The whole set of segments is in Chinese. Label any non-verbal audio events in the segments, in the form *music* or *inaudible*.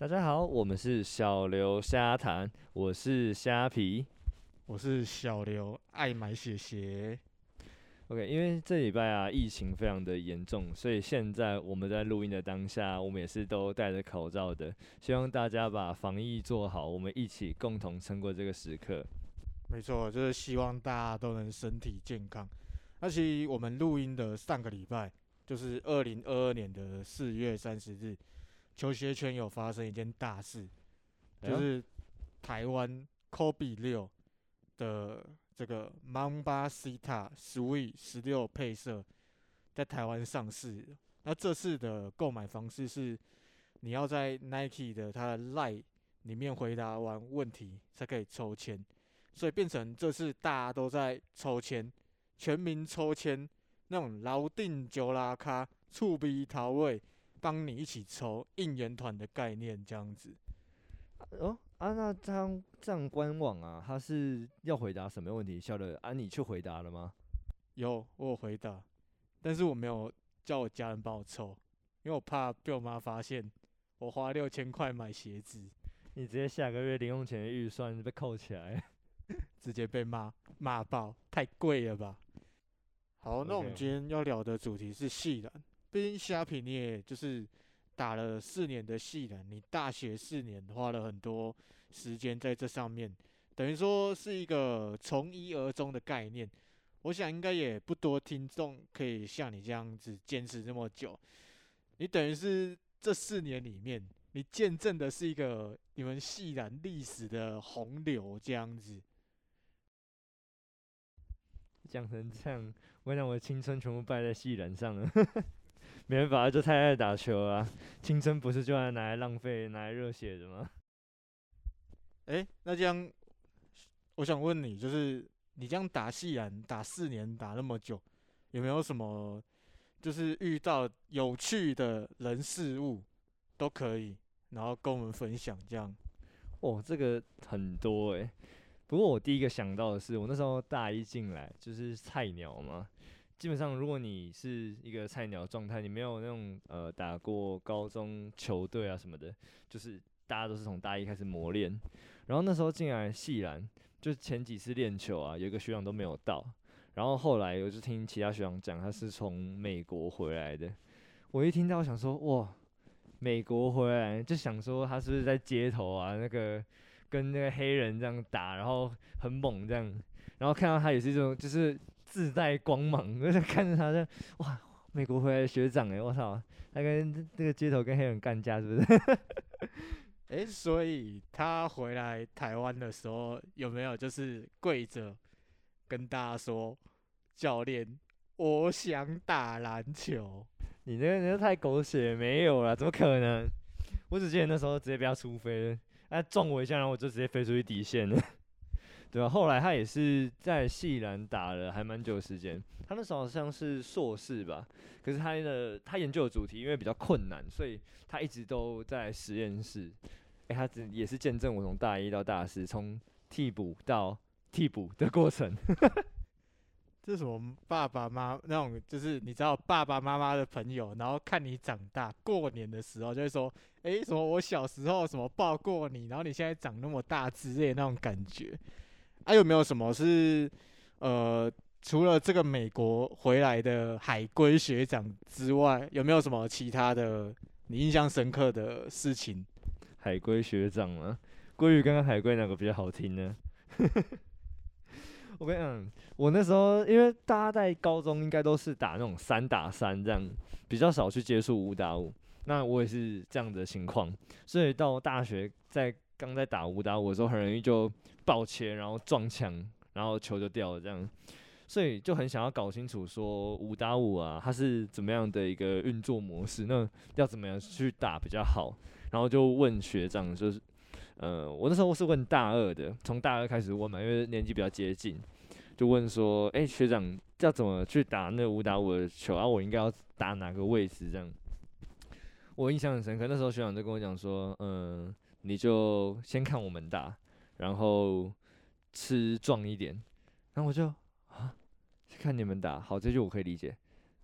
大家好，我们是小刘虾谈，我是虾皮。我是小刘，爱买鞋鞋。OK，因为这礼拜啊疫情非常的严重，所以现在我们在录音的当下，我们也是都戴着口罩的。希望大家把防疫做好，我们一起共同撑过这个时刻。没错，就是希望大家都能身体健康。那其实我们录音的上个礼拜，就是二零二二年的四月三十日，球鞋圈有发生一件大事，哎就是台湾 Kobe 六的这个 Mamba Sita Sweet 十六配色在台湾上市。那这次的购买方式是，你要在 Nike 的它的 Line 里面回答完问题才可以抽签，所以变成这次大家都在抽签，全民抽签，那种老定九拉卡触鼻桃味，帮你一起抽应援团的概念这样子。哦啊，那这样这样官网啊，他是要回答什么问题？小的啊，你去回答了吗？有，我有回答，但是我没有叫我家人帮我抽，因为我怕被我妈发现我花六千块买鞋子，你直接下个月零用钱的预算被扣起来。*laughs* 直接被骂骂爆，太贵了吧？好，那我们今天要聊的主题是系篮，毕竟虾皮你也就是打了四年的戏了，你大学四年花了很多时间在这上面，等于说是一个从一而终的概念。我想应该也不多听众可以像你这样子坚持这么久，你等于是这四年里面，你见证的是一个你们系篮历史的洪流这样子。讲成这样，我想我的青春全部败在戏人上了。没办法，就太爱打球了啊、*laughs* 青春不是就爱拿来浪费、拿来热血的吗？*laughs* 哎、那这样，我想问你，就是你这样打戏篮打四年，打那么久，有没有什么就是遇到有趣的人事物都可以，然后跟我们分享这样？哦，这个很多诶、不过我第一个想到的是，我那时候大一进来就是菜鸟嘛。基本上，如果你是一个菜鸟状态，你没有那种呃打过高中球队啊什么的，就是大家都是从大一开始磨练。然后那时候进来系篮，就前几次练球啊，有一个学长都没有到。然后后来我就听其他学长讲，他是从美国回来的。我一听到，我想说，哇，美国回来，就想说他是不是在街头啊，那个跟那个黑人这样打，然后很猛这样。然后看到他也是这种，就是自带光芒，*laughs* 就是看着他这样，哇，美国回来的学长哎，我操，他跟这个街头跟黑人干架是不是？*laughs* 哎、所以他回来台湾的时候，有没有就是跪着跟大家说，教练，我想打篮球？你那个你那太狗血，没有了，怎么可能？我只记得那时候直接被他出飞了，他撞我一下，然后我就直接飞出去底线了，对吧、后来他也是在系篮打了还蛮久时间，他那时候好像是硕士吧，可是他的他研究的主题因为比较困难，所以他一直都在实验室。诶，他只也是见证我从大一到大四，从替补到替补的过程。*laughs* 这是什么爸爸妈那种，就是你知道爸爸妈妈的朋友，然后看你长大，过年的时候就会说，诶，什么我小时候什么抱过你，然后你现在长那么大之类的那种感觉。啊，有没有什么是呃，除了这个美国回来的海归学长之外，有没有什么其他的你印象深刻的事情？海归学长嘛，鲑鱼跟海龟哪个比较好听呢？*laughs* 我跟你讲，我那时候因为大家在高中应该都是打那种三打三这样，比较少去接触五打五。那我也是这样的情况，所以到大学在刚在打五打五的时候，很容易就爆切，然后撞墙，然后球就掉了这样。所以就很想要搞清楚说五打五啊，它是怎么样的一个运作模式，那要怎么样去打比较好？然后就问学长，就是，呃，我那时候是问大二的，从大二开始问嘛，因为年纪比较接近，就问说，哎、学长要怎么去打那五打五的球啊？我应该要打哪个位置？这样，我印象很深刻。那时候学长就跟我讲说，嗯、你就先看我们打，然后吃壮一点。然后我就啊，看你们打，好，这句我可以理解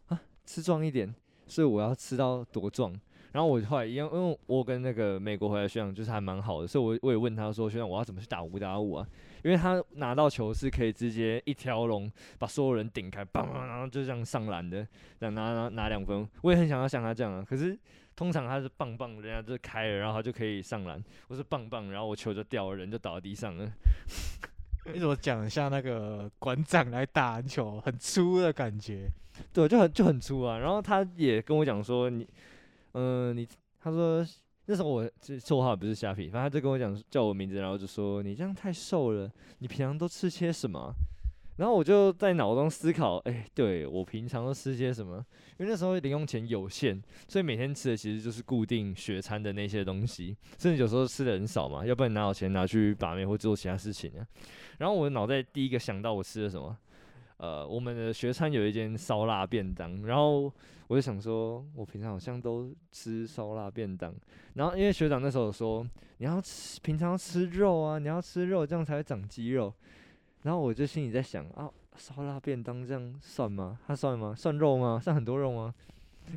啊，吃壮一点，所以我要吃到多壮？然后我后来一样，因为我跟那个美国回来学长就是还蛮好的，所以我我也问他说，学长我要怎么去打五打五啊？因为他拿到球是可以直接一条龙把所有人顶开，砰，然后就这样上篮的，这样拿拿拿两分。我也很想要像他这样啊，可是通常他是棒棒，人家就开了，然后他就可以上篮。我是棒棒，然后我球就掉了，人就倒在地上了。*laughs* 你怎么讲一下那个馆长来打篮球，很粗的感觉？对，就很就很粗啊。然后他也跟我讲说，你，嗯，你，他说那时候我这绰号不是虾皮，反正他就跟我讲叫我名字，然后就说你这样太瘦了，你平常都吃些什么？然后我就在脑中思考，哎，对我平常都吃些什么？因为那时候零用钱有限，所以每天吃的其实就是固定学餐的那些东西，甚至有时候吃的很少嘛，要不然哪有钱拿去把妹或做其他事情呢？然后我脑袋第一个想到我吃的什么？呃，我们的学餐有一间烧腊便当，然后我就想说，我平常好像都吃烧腊便当，然后因为学长那时候说，你要吃平常吃肉啊，你要吃肉，这样才会长肌肉。然后我就心里在想啊，烧腊便当这样算吗？它算吗？算肉吗？算很多肉吗？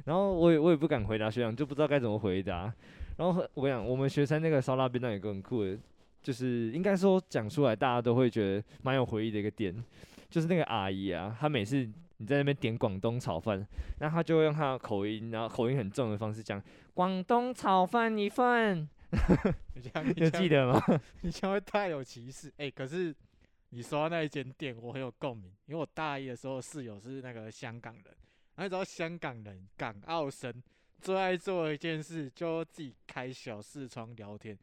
然后我也我也不敢回答学长，就不知道该怎么回答。然后我跟你讲，我们学生那个烧腊便当有个很酷的，就是应该说讲出来大家都会觉得蛮有回忆的一个点，就是那个阿姨啊，她每次你在那边点广东炒饭，然后她就会用她的口音，然后口音很重的方式讲广东炒饭一份。*laughs* 你这样有记得吗？*laughs* 你这样会太有歧视哎，可是。你说到那一间店，我很有共鸣，因为我大一的时候室友是那个香港人，然后你知道香港人港澳生最爱做一件事，就自己开小视窗聊天，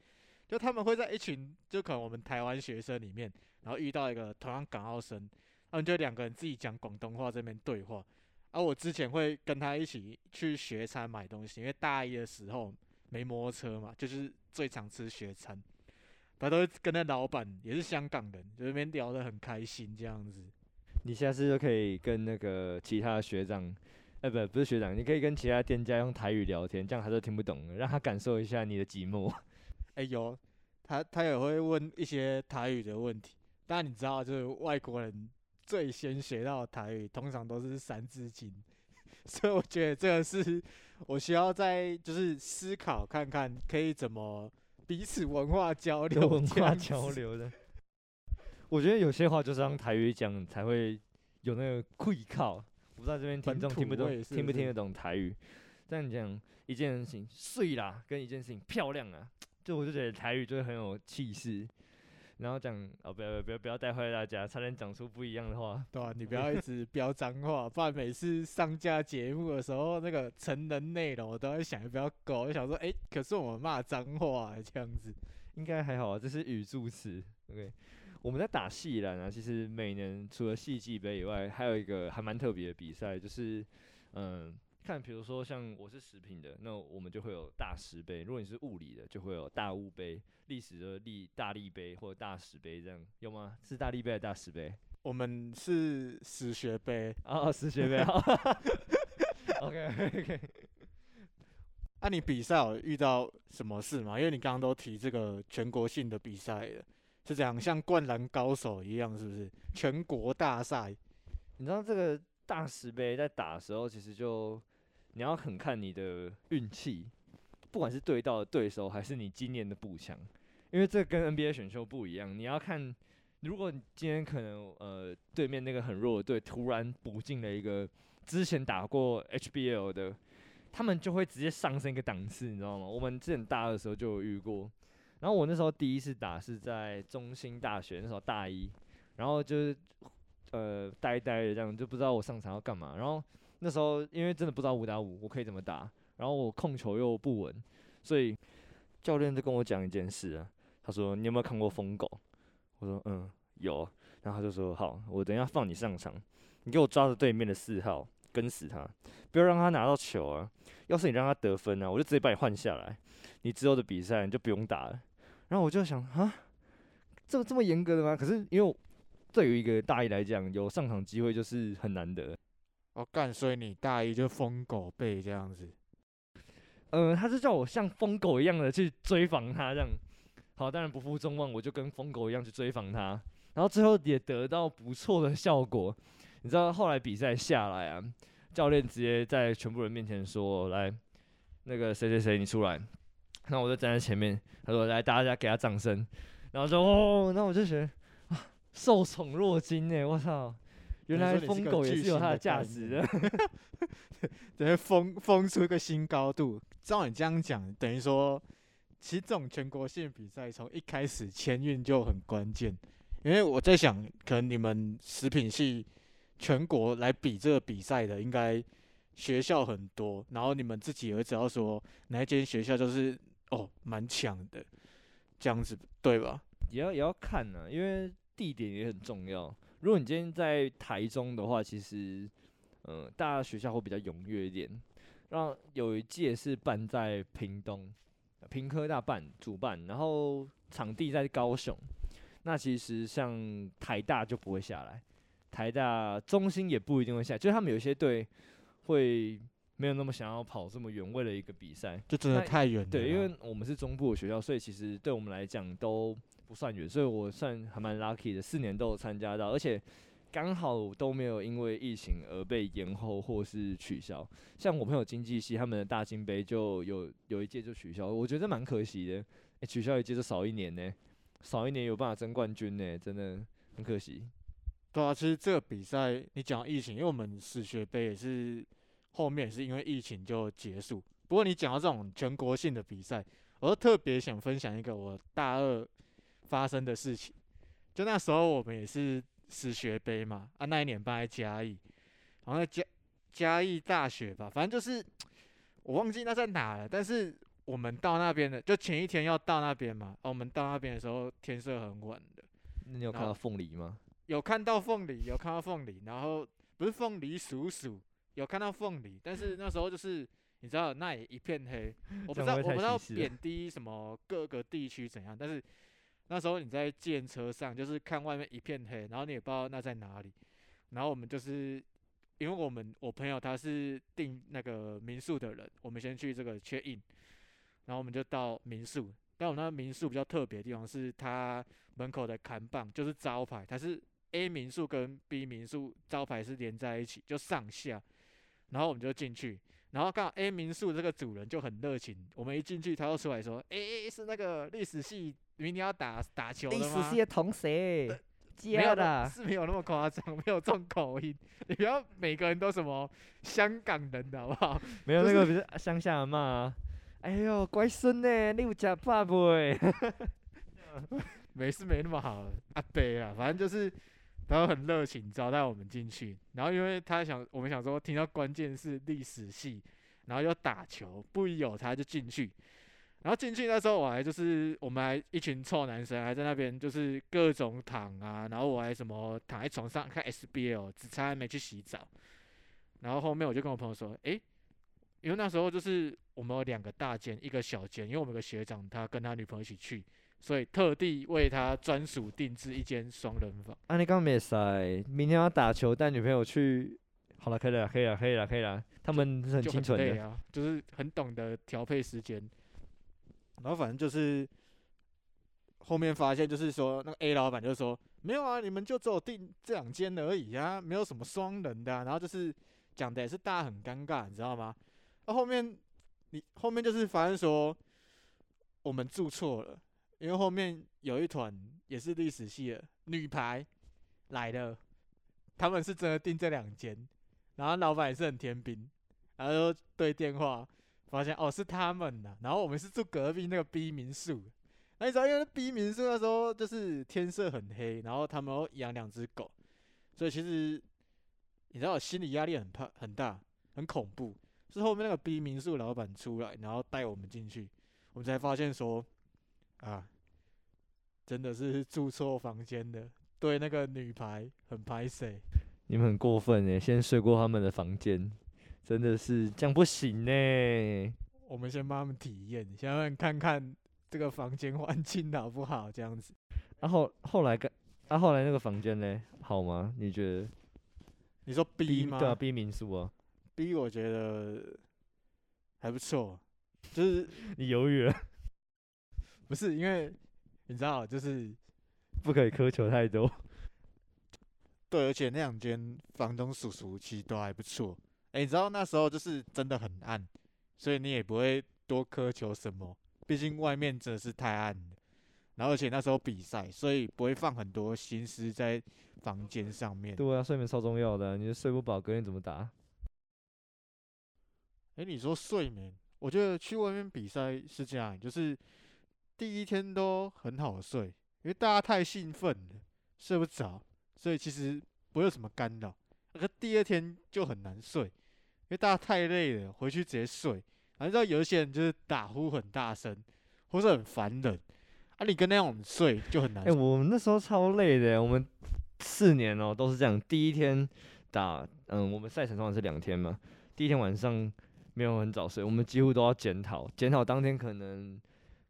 就他们会在一群就可能我们台湾学生里面，然后遇到一个同样港澳生，他们就两个人自己讲广东话这边对话，而我之前会跟他一起去学餐买东西，因为大一的时候没摩托车嘛，就是最常吃学餐。他都会跟那老板也是香港人，就那边聊得很开心这样子。你下次就可以跟那个其他学长，哎，不，不是学长，你可以跟其他店家用台语聊天，这样他都听不懂，让他感受一下你的寂寞。*laughs* 哎，有，他他也会问一些台语的问题。但你知道，就是外国人最先学到台语，通常都是三字经，*laughs* 所以我觉得这个是我需要在就是思考看看，可以怎么。彼此文化交流，文化交流的。我觉得有些话就是让台语讲才会有那个愧靠。我不知道这边听众听不懂，听不听得懂台语。这样讲一件事情碎啦，跟一件事情漂亮啊，就我就觉得台语就会很有气势。然后讲哦，不要不要不要带坏大家，差点讲出不一样的话。对啊，*laughs* 你不要一直飙脏话，不然每次上架节目的时候，那个成人内容我都在想要不要搞，就想说，哎，可是我们骂脏话这样子，应该还好啊，这是语助词。OK，我们在打戏篮啊，其实每年除了戏剧杯以外，还有一个还蛮特别的比赛，就是嗯。看，比如说像我是食品的，那我们就会有大石杯；如果你是物理的，就会有大物杯；历史的历大力杯或者大石杯，这样有吗？是大力杯还是大石杯？我们是史学杯 *laughs* 啊，史学杯。OK OK。那你比赛有遇到什么事吗？因为你刚刚都提这个全国性的比赛了，是这样，像灌篮高手一样，是不是？全国大赛，你知道这个大石杯在打的时候，其实就。你要很看你的运气，不管是对到对手还是你今年的补强，因为这跟 NBA 选秀不一样。你要看，如果你今天可能呃对面那个很弱的队突然补进了一个之前打过 HBL 的，他们就会直接上升一个档次，你知道吗？我们之前大二的时候就有遇过。然后我那时候第一次打是在中兴大学，那时候大一，然后就是呃呆呆的这样，就不知道我上场要干嘛，然后。那时候因为真的不知道五打五我可以怎么打，然后我控球又不稳，所以教练就跟我讲一件事啊，他说你有没有看过疯狗？我说嗯有，然后他就说好，我等一下放你上场，你给我抓着对面的四号跟死他，不要让他拿到球啊，要是你让他得分呢，我就直接把你换下来，你之后的比赛你就不用打了。然后我就想啊，这这么严格的吗？可是因为对于一个大一来讲，有上场机会就是很难得。我干，所以你大一就疯狗背这样子，嗯，他是叫我像疯狗一样的去追防他这样，好，当然不负众望，我就跟疯狗一样去追防他，然后最后也得到不错的效果。你知道后来比赛下来啊，教练直接在全部人面前说：“来，那个谁谁谁你出来，那我就站在前面，他说来大家给他掌声，然后就哦，那我就觉得啊受宠若惊哎，我操，原来疯狗也是有它的价值的。*laughs* 等于封封出一个新高度。照你这样讲，等于说，其实这种全国性比赛从一开始签运就很关键。因为我在想，可能你们食品系全国来比这个比赛的，应该学校很多，然后你们自己也会知道说哪一间学校就是哦蛮强的，这样子对吧？也要也要看呢、因为地点也很重要。如果你今天在台中的话，其实，嗯、大家学校会比较踊跃一点。让有一届是办在屏东，屏科大办主办，然后场地在高雄。那其实像台大就不会下来，台大中心也不一定会下来，就是他们有些队会没有那么想要跑这么远，为了一个比赛。就真的太远。对，因为我们是中部的学校，所以其实对我们来讲都不算远，所以我算还蛮 lucky 的，四年都有参加到，而且刚好都没有因为疫情而被延后或是取消。像我朋友经济系他们的大金杯就有有一届就取消，我觉得蛮可惜的，诶取消一届就少一年呢，少一年有办法争冠军呢，真的很可惜。对啊，其实这个比赛你讲疫情，因为我们史学杯也是后面也是因为疫情就结束。不过你讲到这种全国性的比赛，我特别想分享一个我大二发生的事情。就那时候我们也是史学杯嘛，啊那一年办在嘉义，好像在嘉嘉义大学吧，反正就是我忘记那在哪了。但是我们到那边的，就前一天要到那边嘛，啊我们到那边的时候天色很晚的。那你有看到凤梨吗？有看到凤梨，有看到凤梨，然后不是凤梨鼠鼠，有看到凤梨，但是那时候就是你知道那也一片黑，我不知道我不知道贬低什么各个地区怎样，但是那时候你在建车上就是看外面一片黑，然后你也不知道那在哪里，然后我们就是因为我们我朋友他是订那个民宿的人，我们先去这个 check in，然后我们就到民宿，但我那个民宿比较特别的地方是它门口的看棒就是招牌，它是 A 民宿跟 B 民宿招牌是连在一起，就上下，然后我们就进去，然后刚好 A 民宿这个主人就很热情，我们一进去他就出来说，诶、是那个历史系明天要打打球的吗？的同学，没有的是没有那么夸张，没有重口音，你不要每个人都什么香港人的好不好？没有就那个不是乡下人嘛啊，哎呦乖孙呢，你有吃饭不？*laughs* 没事没那么好了，阿北啊，反正就是他很热情招待我们进去，然后因为他想我们想说听到关键是历史系，然后又打球，不一有他就进去，然后进去那时候我还就是我们还一群臭男生还在那边就是各种躺啊，然后我还什么躺在床上看 SBL，只差还没去洗澡，然后后面我就跟我朋友说，诶，因为那时候就是我们有两个大间，一个小间，因为我们有个学长他跟他女朋友一起去，所以特地为他专属定制一间双人房。啊，你刚没塞，明天要打球，带女朋友去。好了，可以了，可以了，可以了，可以了。他们是很清纯的，就是很懂得调配时间。然后反正就是后面发现，就是说那个 A 老板就说没有啊，你们就只有订这两间而已啊，没有什么双人的、啊。然后就是讲的也是大家很尴尬，你知道吗？那、后面你后面就是发现说我们住错了，因为后面有一团也是历史系的女排来了，他们是真的订这两间。然后老板也是很天兵，然后就对电话，发现哦是他们呐、然后我们是住隔壁那个 B 民宿，那你知道因为 B 民宿那时候就是天色很黑，然后他们养两只狗，所以其实你知道我心理压力很怕很大，很恐怖。是后面那个 B 民宿老板出来，然后带我们进去，我们才发现说啊，真的是住错房间的，对那个女排很排谁。你们很过分哎，先睡过他们的房间，真的是这样不行呢。我们先帮他们体验，先让他们看看这个房间环境好不好，这样子。然、后后来跟啊后来那个房间呢，好吗？你觉得你说 B 吗？对啊，B 民宿啊，B 我觉得还不错，就是你犹豫了，不是因为你知道，就是不可以苛求太多。*laughs* 对，而且那两间房东叔叔其实都还不错。哎、你知道那时候就是真的很暗，所以你也不会多苛求什么，毕竟外面真的是太暗了。然后而且那时候比赛，所以不会放很多心思在房间上面。对啊，睡眠超重要的，你睡不饱，隔天怎么打？哎，你说睡眠，我觉得去外面比赛是这样，就是第一天都很好睡，因为大家太兴奋了，睡不着，所以其实不会有什么干扰。可第二天就很难睡，因为大家太累了，回去直接睡。你知道有一些人就是打呼很大声，或是很烦人，啊，你跟那种睡就很难。哎，我们那时候超累的，我们四年哦都是这样，第一天打，嗯，我们赛程通常是两天嘛，第一天晚上。没有很早睡，我们几乎都要检讨。检讨当天可能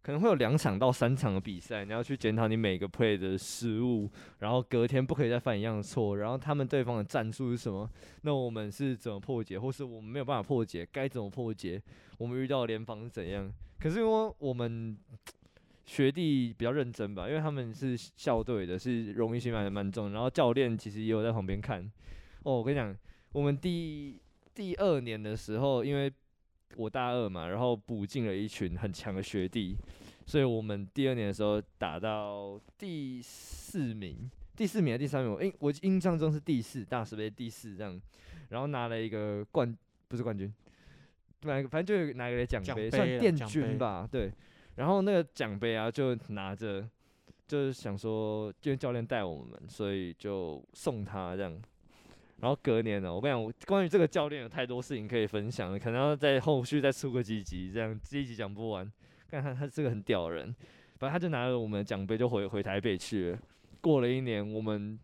可能会有两场到三场的比赛，你要去检讨你每个 play 的失误，然后隔天不可以再犯一样的错。然后他们对方的战术是什么？那我们是怎么破解，或是我们没有办法破解，该怎么破解？我们遇到联防是怎样？可是因为我们学弟比较认真吧，因为他们是校队的，是荣誉性蛮蛮重。然后教练其实也有在旁边看。哦，我跟你讲，我们第。第二年的时候，因为我大二嘛，然后补进了一群很强的学弟，所以我们第二年的时候打到第四名，第四名还是第三名？我印我印象中是第四，大师杯第四这样，然后拿了一个冠，不是冠军，反正反正就拿一个奖杯，算殿军吧，对。然后那个奖杯啊，就拿着，就是想说，因为教练带我们，所以就送他这样。然后隔年呢，我跟你讲，我关于这个教练有太多事情可以分享了，可能要在后续再出个几集，这样这一集讲不完。看他他是个很屌人，反正他就拿了我们的奖杯就回回台北去了。过了一年，我们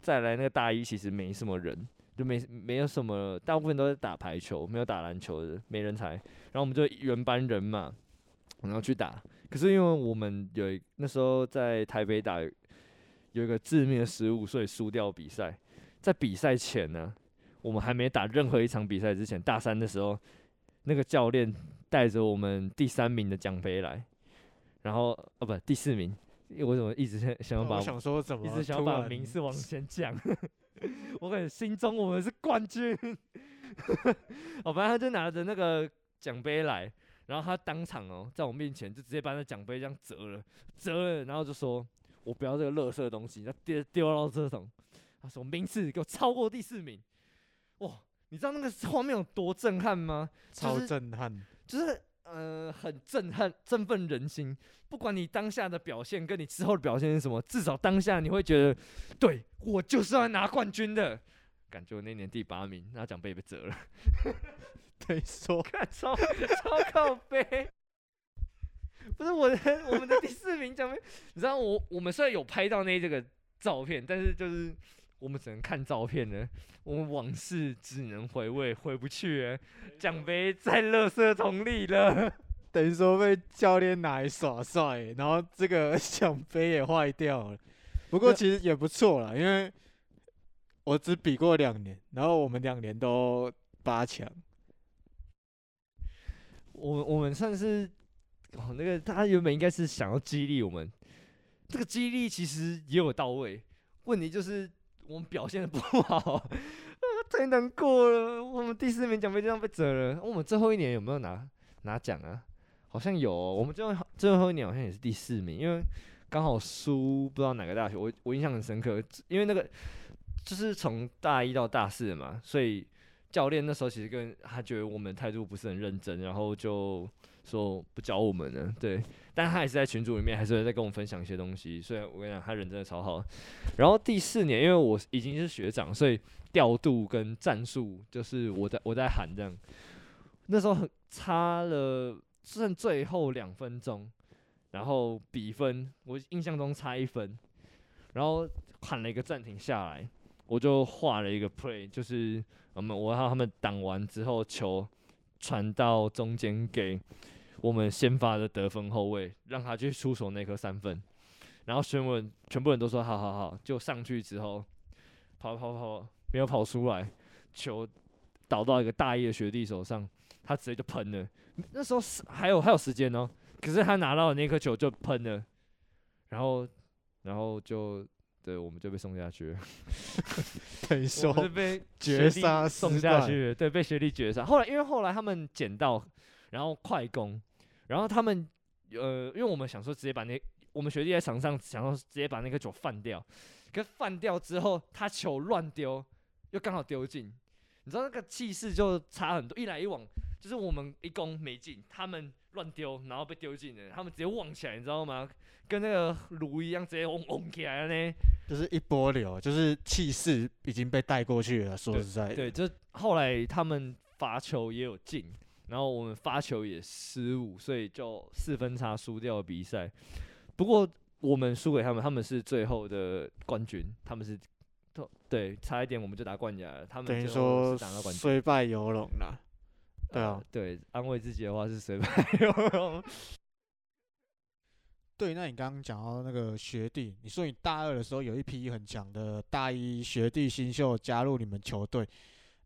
再来那个大一，其实没什么人，就没没有什么，大部分都是打排球，没有打篮球的，没人才。然后我们就原班人马，然后去打。可是因为我们有那时候在台北打，有一个致命的失误，所以输掉比赛。在比赛前呢，我们还没打任何一场比赛之前，大三的时候，那个教练带着我们第三名的奖杯来，然后哦不第四名，我怎么一直想想要把我想说怎么一直想要把名次往 *laughs* 前讲，*laughs* 我感觉心中我们是冠军，*laughs* 哦反正他就拿着那个奖杯来，然后他当场哦在我面前就直接把那奖杯这样折了折了，然后就说我不要这个垃圾东西，他丢丢到这种。他说：“名次给我超过第四名，哇！你知道那个画面有多震撼吗？超震撼，就是呃，很震撼、振奋人心。不管你当下的表现跟你之后的表现是什么，至少当下你会觉得，对我就是要拿冠军的。感觉我那年第八名，那奖杯被折了。*laughs* 对，说看超超靠背，不是我的，我们的第四名奖杯。你知道我我们虽然有拍到那这个照片，但是就是。”我们只能看照片了，我们往事只能回味，回不去。奖杯在垃圾桶里了，*laughs* 等于说被教练拿来耍帅，然后这个 *laughs* 奖杯也坏掉了。不过其实也不错啦，因为我只比过两年，然后我们两年都八强。我我们算是哦，那个他原本应该是想要激励我们，这个激励其实也有到位，问题就是。我们表现的不好，太难过了。我们第四名奖杯就这样被折了。我们最后一年有没有拿拿奖啊？好像有。我们最后最后一年好像也是第四名，因为刚好输不知道哪个大学。我我印象很深刻，因为那个就是从大一到大四嘛，所以教练那时候其实跟他觉得我们态度不是很认真，然后就说不教我们了。对。但他还是在群组里面，还是在跟我分享一些东西。所以我跟你讲，他人真的超好。然后第四年，因为我已经是学长，所以调度跟战术就是我在我在喊这样。那时候很差了，剩最后两分钟，然后比分我印象中差一分，然后喊了一个暂停下来，我就画了一个 play，就是我们我让他们挡完之后，球传到中间给。我们先发的得分后卫，让他去出手那颗三分，然后全部人全部人都说好好好，就上去之后跑跑跑没有跑出来，球倒到一个大一的学弟手上，他直接就喷了。那时候是还有还有时间哦，可是他拿到的那颗球就喷了，然后然后就对，我们就被送下去了。*laughs* 等于说被绝杀送下去，对，被学弟绝杀。后来因为后来他们捡到，然后快攻，然后他们呃，因为我们想说直接把那我们学弟在场上想说直接把那个球放掉，可放掉之后他球乱丢，又刚好丢进，你知道那个气势就差很多，一来一往，就是我们一攻没进，他们乱丢，然后被丢进了，他们直接旺起来，你知道吗？跟那个炉一样，直接嗡嗡起来了呢。就是一波流，就是气势已经被带过去了。说实在的，对，就后来他们罚球也有进，然后我们发球也失误，所以就四分差输掉了比赛。不过我们输给他们，他们是最后的冠军，他们是都对，差一点我们就拿冠军了。他们等于说是拿到冠军。虽败犹荣啦。对啊呃，对，安慰自己的话是随便用。*laughs* 对，那你刚刚讲到那个学弟，你说你大二的时候有一批很强的大一学弟新秀加入你们球队，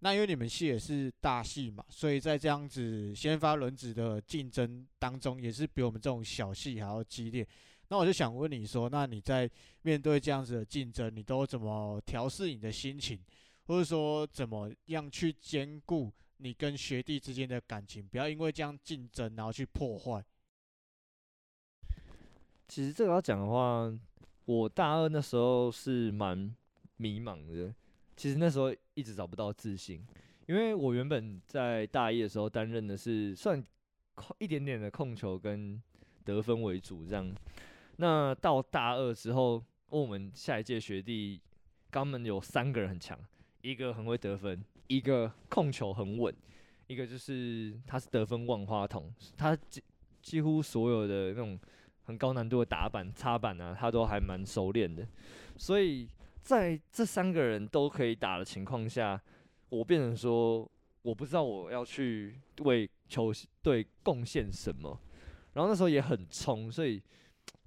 那因为你们系也是大系嘛，所以在这样子先发轮子的竞争当中，也是比我们这种小系还要激烈。那我就想问你说，那你在面对这样子的竞争，你都怎么调试你的心情，或者说怎么样去兼顾你跟学弟之间的感情，不要因为这样竞争然后去破坏？其实这个要讲的话，我大二那时候是蛮迷茫的。其实那时候一直找不到自信，因为我原本在大一的时候担任的是算控一点点的控球跟得分为主这样。那到大二之后，我们下一届学弟，他们有三个人很强，一个很会得分，一个控球很稳，一个就是他是得分万花筒，他几几乎所有的那种很高难度的打板、插板啊，他都还蛮熟练的。所以在这三个人都可以打的情况下，我变成说，我不知道我要去为球队贡献什么。然后那时候也很冲，所以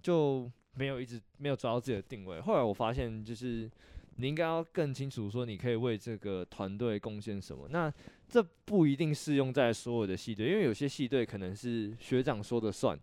就没有一直没有抓到自己的定位。后来我发现，就是你应该要更清楚说，你可以为这个团队贡献什么。那这不一定适用在所有的系队，因为有些系队可能是学长说的算，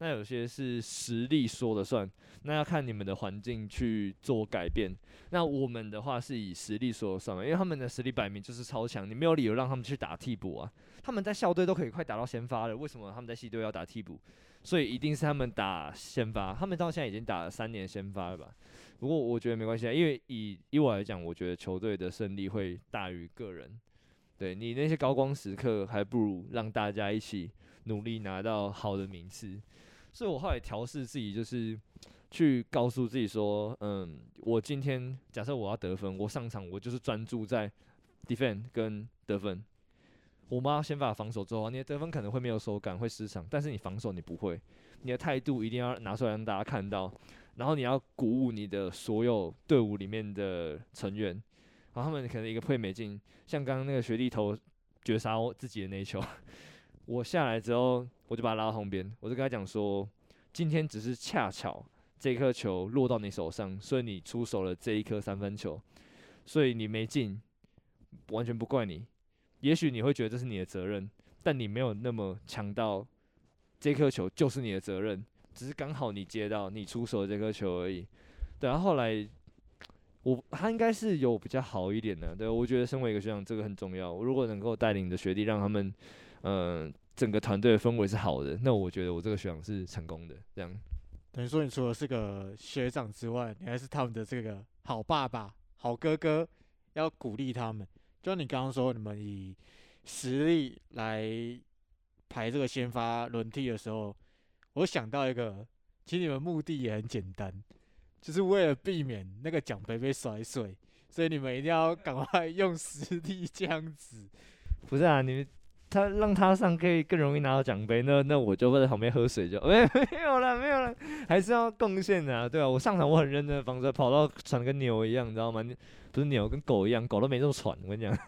那有些是实力说了算，那要看你们的环境去做改变。那我们的话是以实力说了算，因为他们的实力摆明就是超强，你没有理由让他们去打替补啊。他们在校队都可以快打到先发了，为什么他们在系队要打替补？所以一定是他们打先发，他们到现在已经打了三年先发了吧？不过我觉得没关系啊，因为以以我来讲，我觉得球队的胜利会大于个人。对你那些高光时刻，还不如让大家一起努力拿到好的名次。所以我后来调试自己，就是去告诉自己说，嗯，我今天假设我要得分，我上场我就是专注在 defend 跟得分。我妈先把防守做好，你的得分可能会没有手感，会失常，但是你防守你不会，你的态度一定要拿出来让大家看到，然后你要鼓舞你的所有队伍里面的成员，然后他们可能一个配没进，像刚刚那个学弟投绝杀我自己的那一球，*laughs* 我下来之后我就把他拉到旁边，我就跟他讲说，今天只是恰巧这颗球落到你手上，所以你出手了这一颗三分球，所以你没进，完全不怪你。也许你会觉得这是你的责任，但你没有那么强到这颗球就是你的责任，只是刚好你接到你出手的这颗球而已。对，然后后来我他应该是有比较好一点的。对我觉得身为一个学长，这个很重要。我如果能够带领的学弟，让他们嗯、整个团队的氛围是好的，那我觉得我这个学长是成功的。这样，等于说，你除了是个学长之外，你还是他们的这个好爸爸、好哥哥，要鼓励他们。就像你刚刚说，你们以实力来排这个先发轮替的时候，我想到一个，其实你们目的也很简单，就是为了避免那个奖杯被摔碎，所以你们一定要赶快用实力这样子。不是啊，你他让他上可以更容易拿到奖杯，那那我就会在旁边喝水就没 *laughs* 没有了，没有了，还是要贡献的啊，对啊，我上场我很认真的防守，跑到喘跟牛一样，你知道吗？不是牛，跟狗一样，狗都没这么喘，我跟你讲。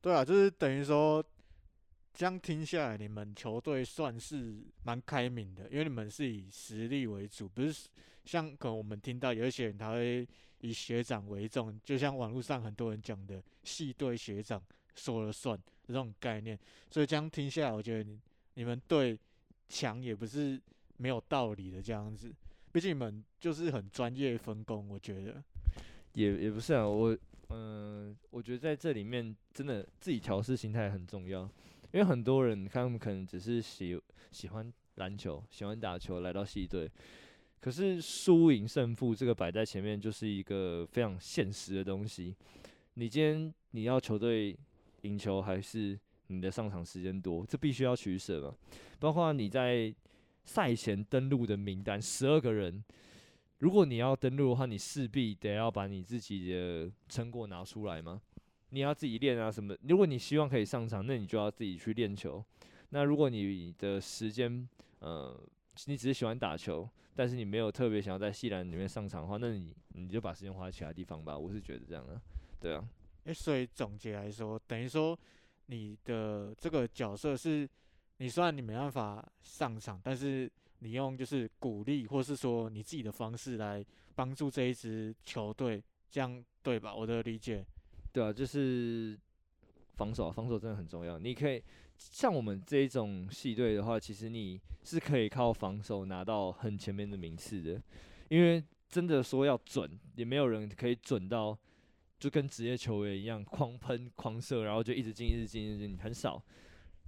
对啊，就是等于说，这样听下来，你们球队算是蛮开明的，因为你们是以实力为主，不是像可能我们听到有一些人他会以学长为重，就像网络上很多人讲的系队学长说了算这种概念。所以这样听下来，我觉得你你们队强也不是没有道理的这样子。毕竟你们就是很专业分工，我觉得。也也不是啊，我嗯、我觉得在这里面真的自己调试心态很重要，因为很多人他们可能只是喜喜欢篮球，喜欢打球来到系队，可是输赢胜负这个摆在前面就是一个非常现实的东西。你今天你要球队赢球，还是你的上场时间多，这必须要取舍嘛。包括你在赛前登录的名单，十二个人，如果你要登录的话，你势必得要把你自己的成果拿出来嘛。你要自己练啊什么。如果你希望可以上场，那你就要自己去练球。那如果你的时间，呃，你只是喜欢打球，但是你没有特别想要在系篮里面上场的话，那你你就把时间花在其他地方吧。我是觉得这样啊，对啊，诶，所以总结来说，等于说你的这个角色是，你虽然你没办法上场，但是你用就是鼓励，或是说你自己的方式来帮助这一支球队，这样对吧？我的理解。对啊，就是防守，防守真的很重要。你可以像我们这一种系队的话，其实你是可以靠防守拿到很前面的名次的，因为真的说要准，也没有人可以准到就跟职业球员一样狂喷狂射，然后就一直进一直进一直进，很少。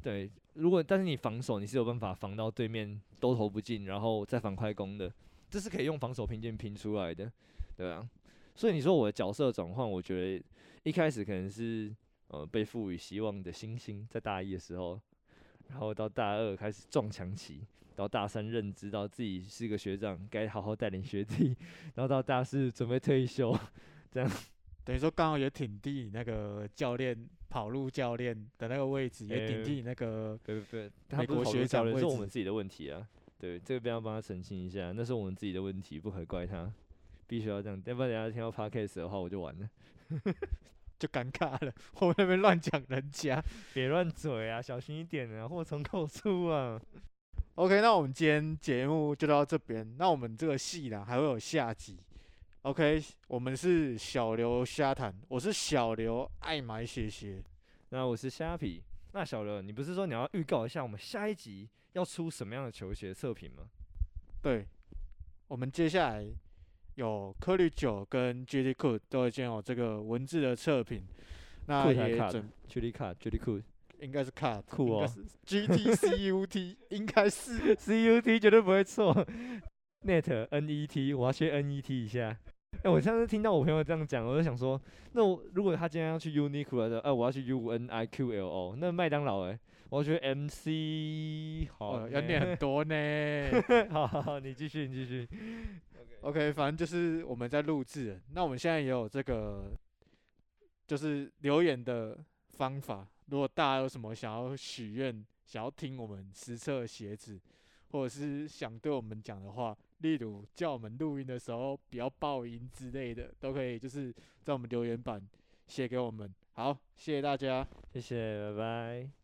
对，如果但是你防守，你是有办法防到对面都投不进，然后再反快攻的，这是可以用防守拼劲拼出来的，对啊。所以你说我的角色转换，我觉得一开始可能是呃被赋予希望的星星，在大一的时候，然后到大二开始撞墙期，到大三认知到自己是个学长，该好好带领学弟，然后到大四准备退休，这样等于说刚好也挺替你那个教练跑路教练的那个位置，也挺诶替你那个对对对，他美国学长位教练是我们自己的问题啊，对，这个边要帮他澄清一下，那是我们自己的问题，不可怪他，必须要这样，要不然等下听到 podcast 的话我就完了。*laughs* 就尴尬了。我们那边乱讲人家。别乱嘴啊，小心一点啊，祸从口出啊。OK，那我们今天节目就到这边。那我们这个戏呢还会有下集。OK，我们是小刘瞎谈，我是小刘爱买鞋鞋。那我是虾皮，那小刘，你不是说你要预告一下我们下一集要出什么样的球鞋测评吗？对，我们接下来有科里九跟 j d Cool 都已经有这个文字的测评，那也准 j u l i cut j u l i cool 应该是 cut 酷哦应该是 GT CUT 应该是 *laughs* C U T 绝对不会错。Net N E T，我要学 N E T 一下。哎、我上次听到我朋友这样讲，我就想说，那我如果他今天要去 Uniqlo 的，哎、我要去 U N I Q L O，那麦当劳哎、我要去 M C，好、呃要念很多呢。*laughs* 好好好，你继续，你继续。OK，反正就是我们在录制，那我们现在也有这个就是留言的方法。如果大家有什么想要许愿、想要听我们实测鞋子，或者是想对我们讲的话，例如叫我们录音的时候不要爆音之类的，都可以就是在我们留言板写给我们。好，谢谢大家。谢谢，拜拜。